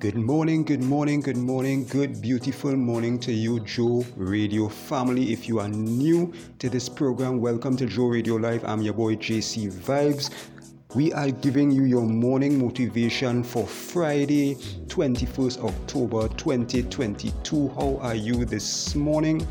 Good morning, good morning, good morning, good beautiful morning to you, Joe Radio family. If you are new to this program, welcome to Joe Radio Live. I'm your boy JC Vibes. We are giving you your morning motivation for Friday, 21st October 2022. How are you this morning?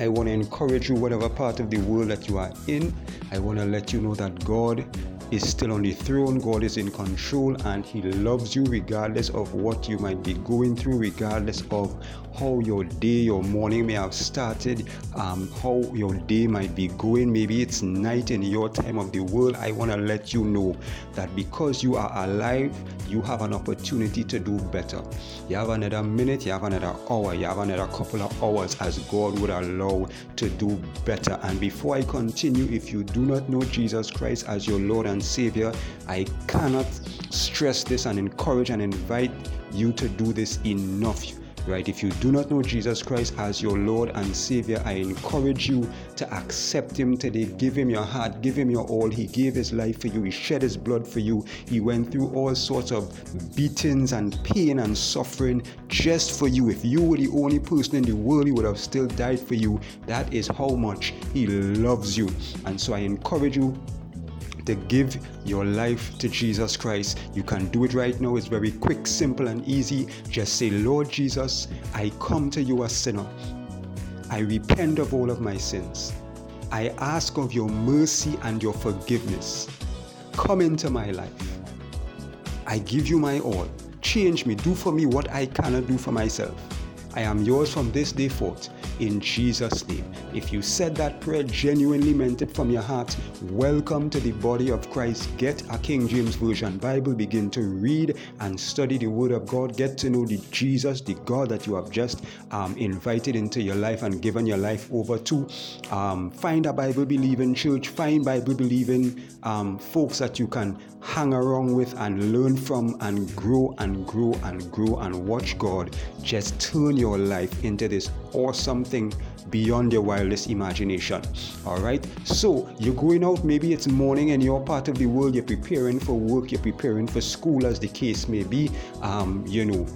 I want to encourage you, whatever part of the world that you are in. I want to let you know that God is still on the throne. God is in control and He loves you regardless of what you might be going through, regardless of how your day, your morning may have started, um, how your day might be going. Maybe it's night in your time of the world. I want to let you know that because you are alive, you have an opportunity to do better. You have another minute, you have another hour, you have another couple of hours as God would allow to do better. And before I continue, if you do not know Jesus Christ as your Lord and Savior, I cannot stress this and encourage and invite you to do this enough right? If you do not know Jesus Christ as your Lord and Savior, I encourage you to accept Him today. Give Him your heart, give Him your all. He gave His life for you, He shed His blood for you. He went through all sorts of beatings and pain and suffering just for you. If you were the only person in the world, He would have still died for you. That is how much He loves you. And so I encourage you to give your life to Jesus Christ. You can do it right now. It's very quick, simple, and easy. Just say, Lord Jesus, I come to you as a sinner. I repent of all of my sins. I ask of your mercy and your forgiveness. Come into my life. I give you my all. Change me. Do for me what I cannot do for myself. I am yours from this day forth in Jesus' name. If you said that prayer, genuinely meant it from your heart, welcome to the body of Christ. Get a King James Version Bible, begin to read and study the Word of God. Get to know the Jesus, the God that you have just um, invited into your life and given your life over to. Um, find a Bible believing church, find Bible believing um, folks that you can hang around with and learn from and grow and grow and grow and watch God just turn your life into this awesome something beyond your wildest imagination. All right. So you're going out, maybe it's morning and you're part of the world, you're preparing for work, you're preparing for school, as the case may be. Um, you know,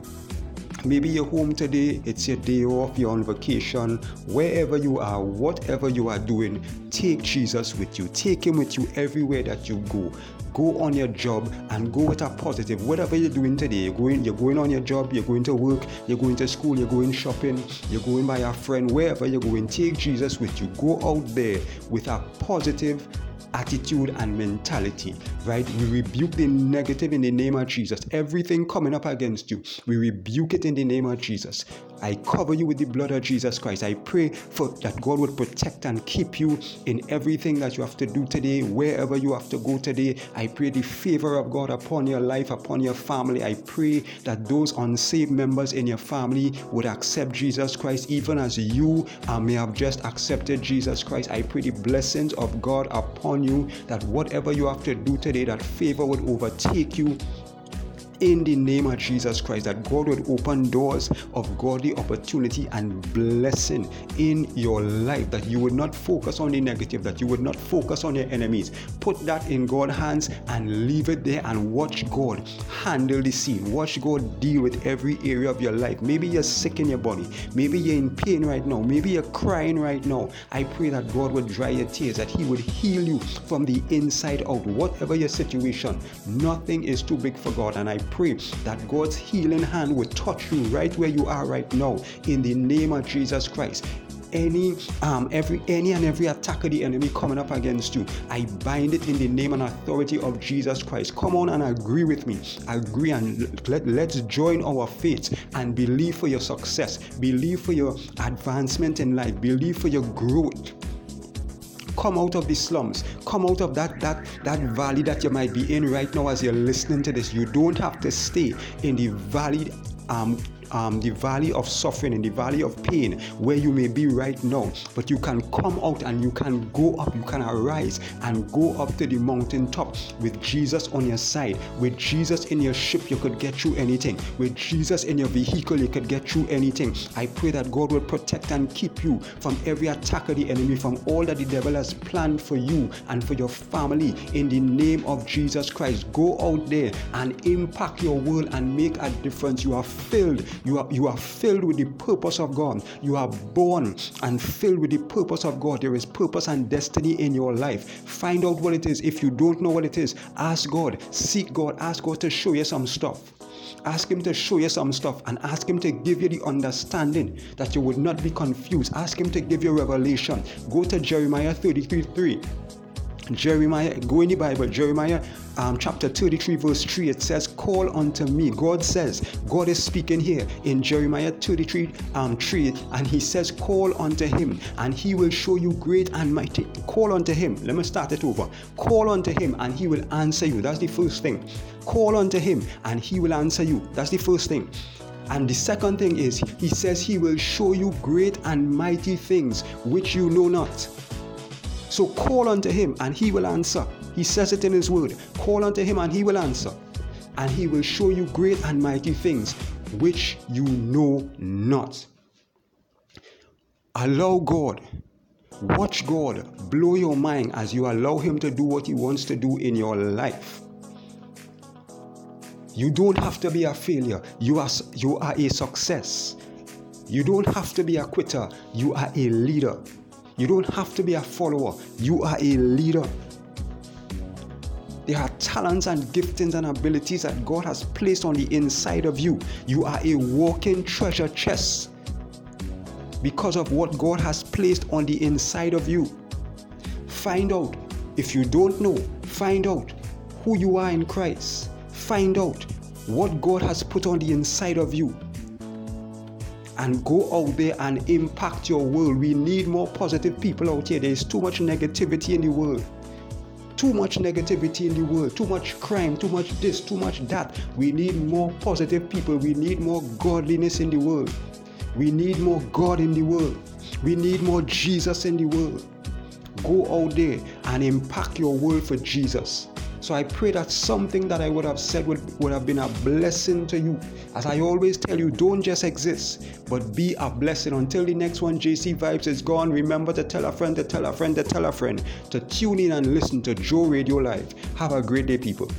Maybe you're home today, it's your day off, you're on vacation, wherever you are, whatever you are doing, take Jesus with you. Take Him with you everywhere that you go go on your job and go with a positive. Whatever you're doing today, you're going, you're going on your job, you're going to work, you're going to school, you're going shopping, you're going by a friend, wherever you're going, take Jesus with you. Go out there with a positive attitude and mentality, right? We rebuke the negative in the name of Jesus. Everything coming up against you, we rebuke it in the name of Jesus. I cover you with the blood of Jesus Christ. I pray for that God will protect and keep you in everything that you have to do today, wherever you have to go today. I pray the favor of God upon your life, upon your family. I pray that those unsaved members in your family would accept Jesus Christ, even as you uh, may have just accepted Jesus Christ. I pray the blessings of God upon you, that whatever you have to do today, that favor would overtake you in the name of Jesus Christ, that God would open doors of godly opportunity and blessing in your life, that you would not focus on the negative, that you would not focus on your enemies. Put that in God's hands and leave it there and watch God handle the scene. Watch God deal with every area of your life. Maybe you're sick in your body. Maybe you're in pain right now. Maybe you're crying right now. I pray that God would dry your tears, that He would heal you from the inside out. Whatever your situation, nothing is too big for God. And I pray that God's healing hand will touch you right where you are right now in the name of Jesus Christ. Any um every any and every attack of the enemy coming up against you i bind it in the name and authority of jesus christ. Come on and agree with me. Agree and let, let's join our faith and believe for your success. Believe for your advancement in life. Believe for your growth come out of the slums come out of that that that valley that you might be in right now as you're listening to this. You don't have to stay in the valley um um, the valley of suffering, in the valley of pain, where you may be right now. But you can come out and you can go up, you can arise and go up to the mountaintop with Jesus on your side. With Jesus in your ship, you could get through anything. With Jesus in your vehicle, you could get through anything. I pray that God will protect and keep you from every attack of the enemy, from all that the devil has planned for you and for your family. In the name of Jesus Christ, go out there and impact your world and make a difference. You are filled. You are you are filled with the purpose of God. You are born and filled with the purpose of God. There is purpose and destiny in your life. Find out what it is. If you don't know what it is, ask God. Seek God. Ask God to show you some stuff. Ask Him to show you some stuff and ask Him to give you the understanding that you would not be confused. Ask Him to give you revelation. Go to Jeremiah 33 3. Jeremiah, go in the Bible, Jeremiah um, chapter 33, verse 3, it says, Call unto me. God says, God is speaking here in Jeremiah 33, um, 3, and he says, Call unto him, and he will show you great and mighty. Call unto him. Let me start it over. Call unto him, and he will answer you. That's the first thing. Call unto him, and he will answer you. That's the first thing. And the second thing is, he says he will show you great and mighty things which you know not. So call unto him and he will answer. He says it in his word. Call unto him and he will answer. And he will show you great and mighty things which you know not. Allow God, watch God blow your mind as you allow him to do what he wants to do in your life. You don't have to be a failure. You are, you are a success. You don't have to be a quitter. You are a leader. You don't have to be a follower, you are a leader. There are talents and giftings and abilities that God has placed on the inside of you. You are a walking treasure chest because of what God has placed on the inside of you. Find out. If you don't know, find out who you are in Christ. Find out what God has put on the inside of you and go out there and impact your world. We need more positive people out here. There's too much negativity in the world. Too much negativity in the world, too much crime, too much this, too much that. We need more positive people. We need more godliness in the world. We need more God in the world. We need more Jesus in the world. Go out there and impact your world for Jesus. So I pray that something that I would have said would, would have been a blessing to you. As I always tell you, don't just exist, but be a blessing. Until the next one, JC Vibes is gone. Remember to tell a friend, to tell a friend, to tell a friend to tune in and listen to Joe Radio Live. Have a great day, people.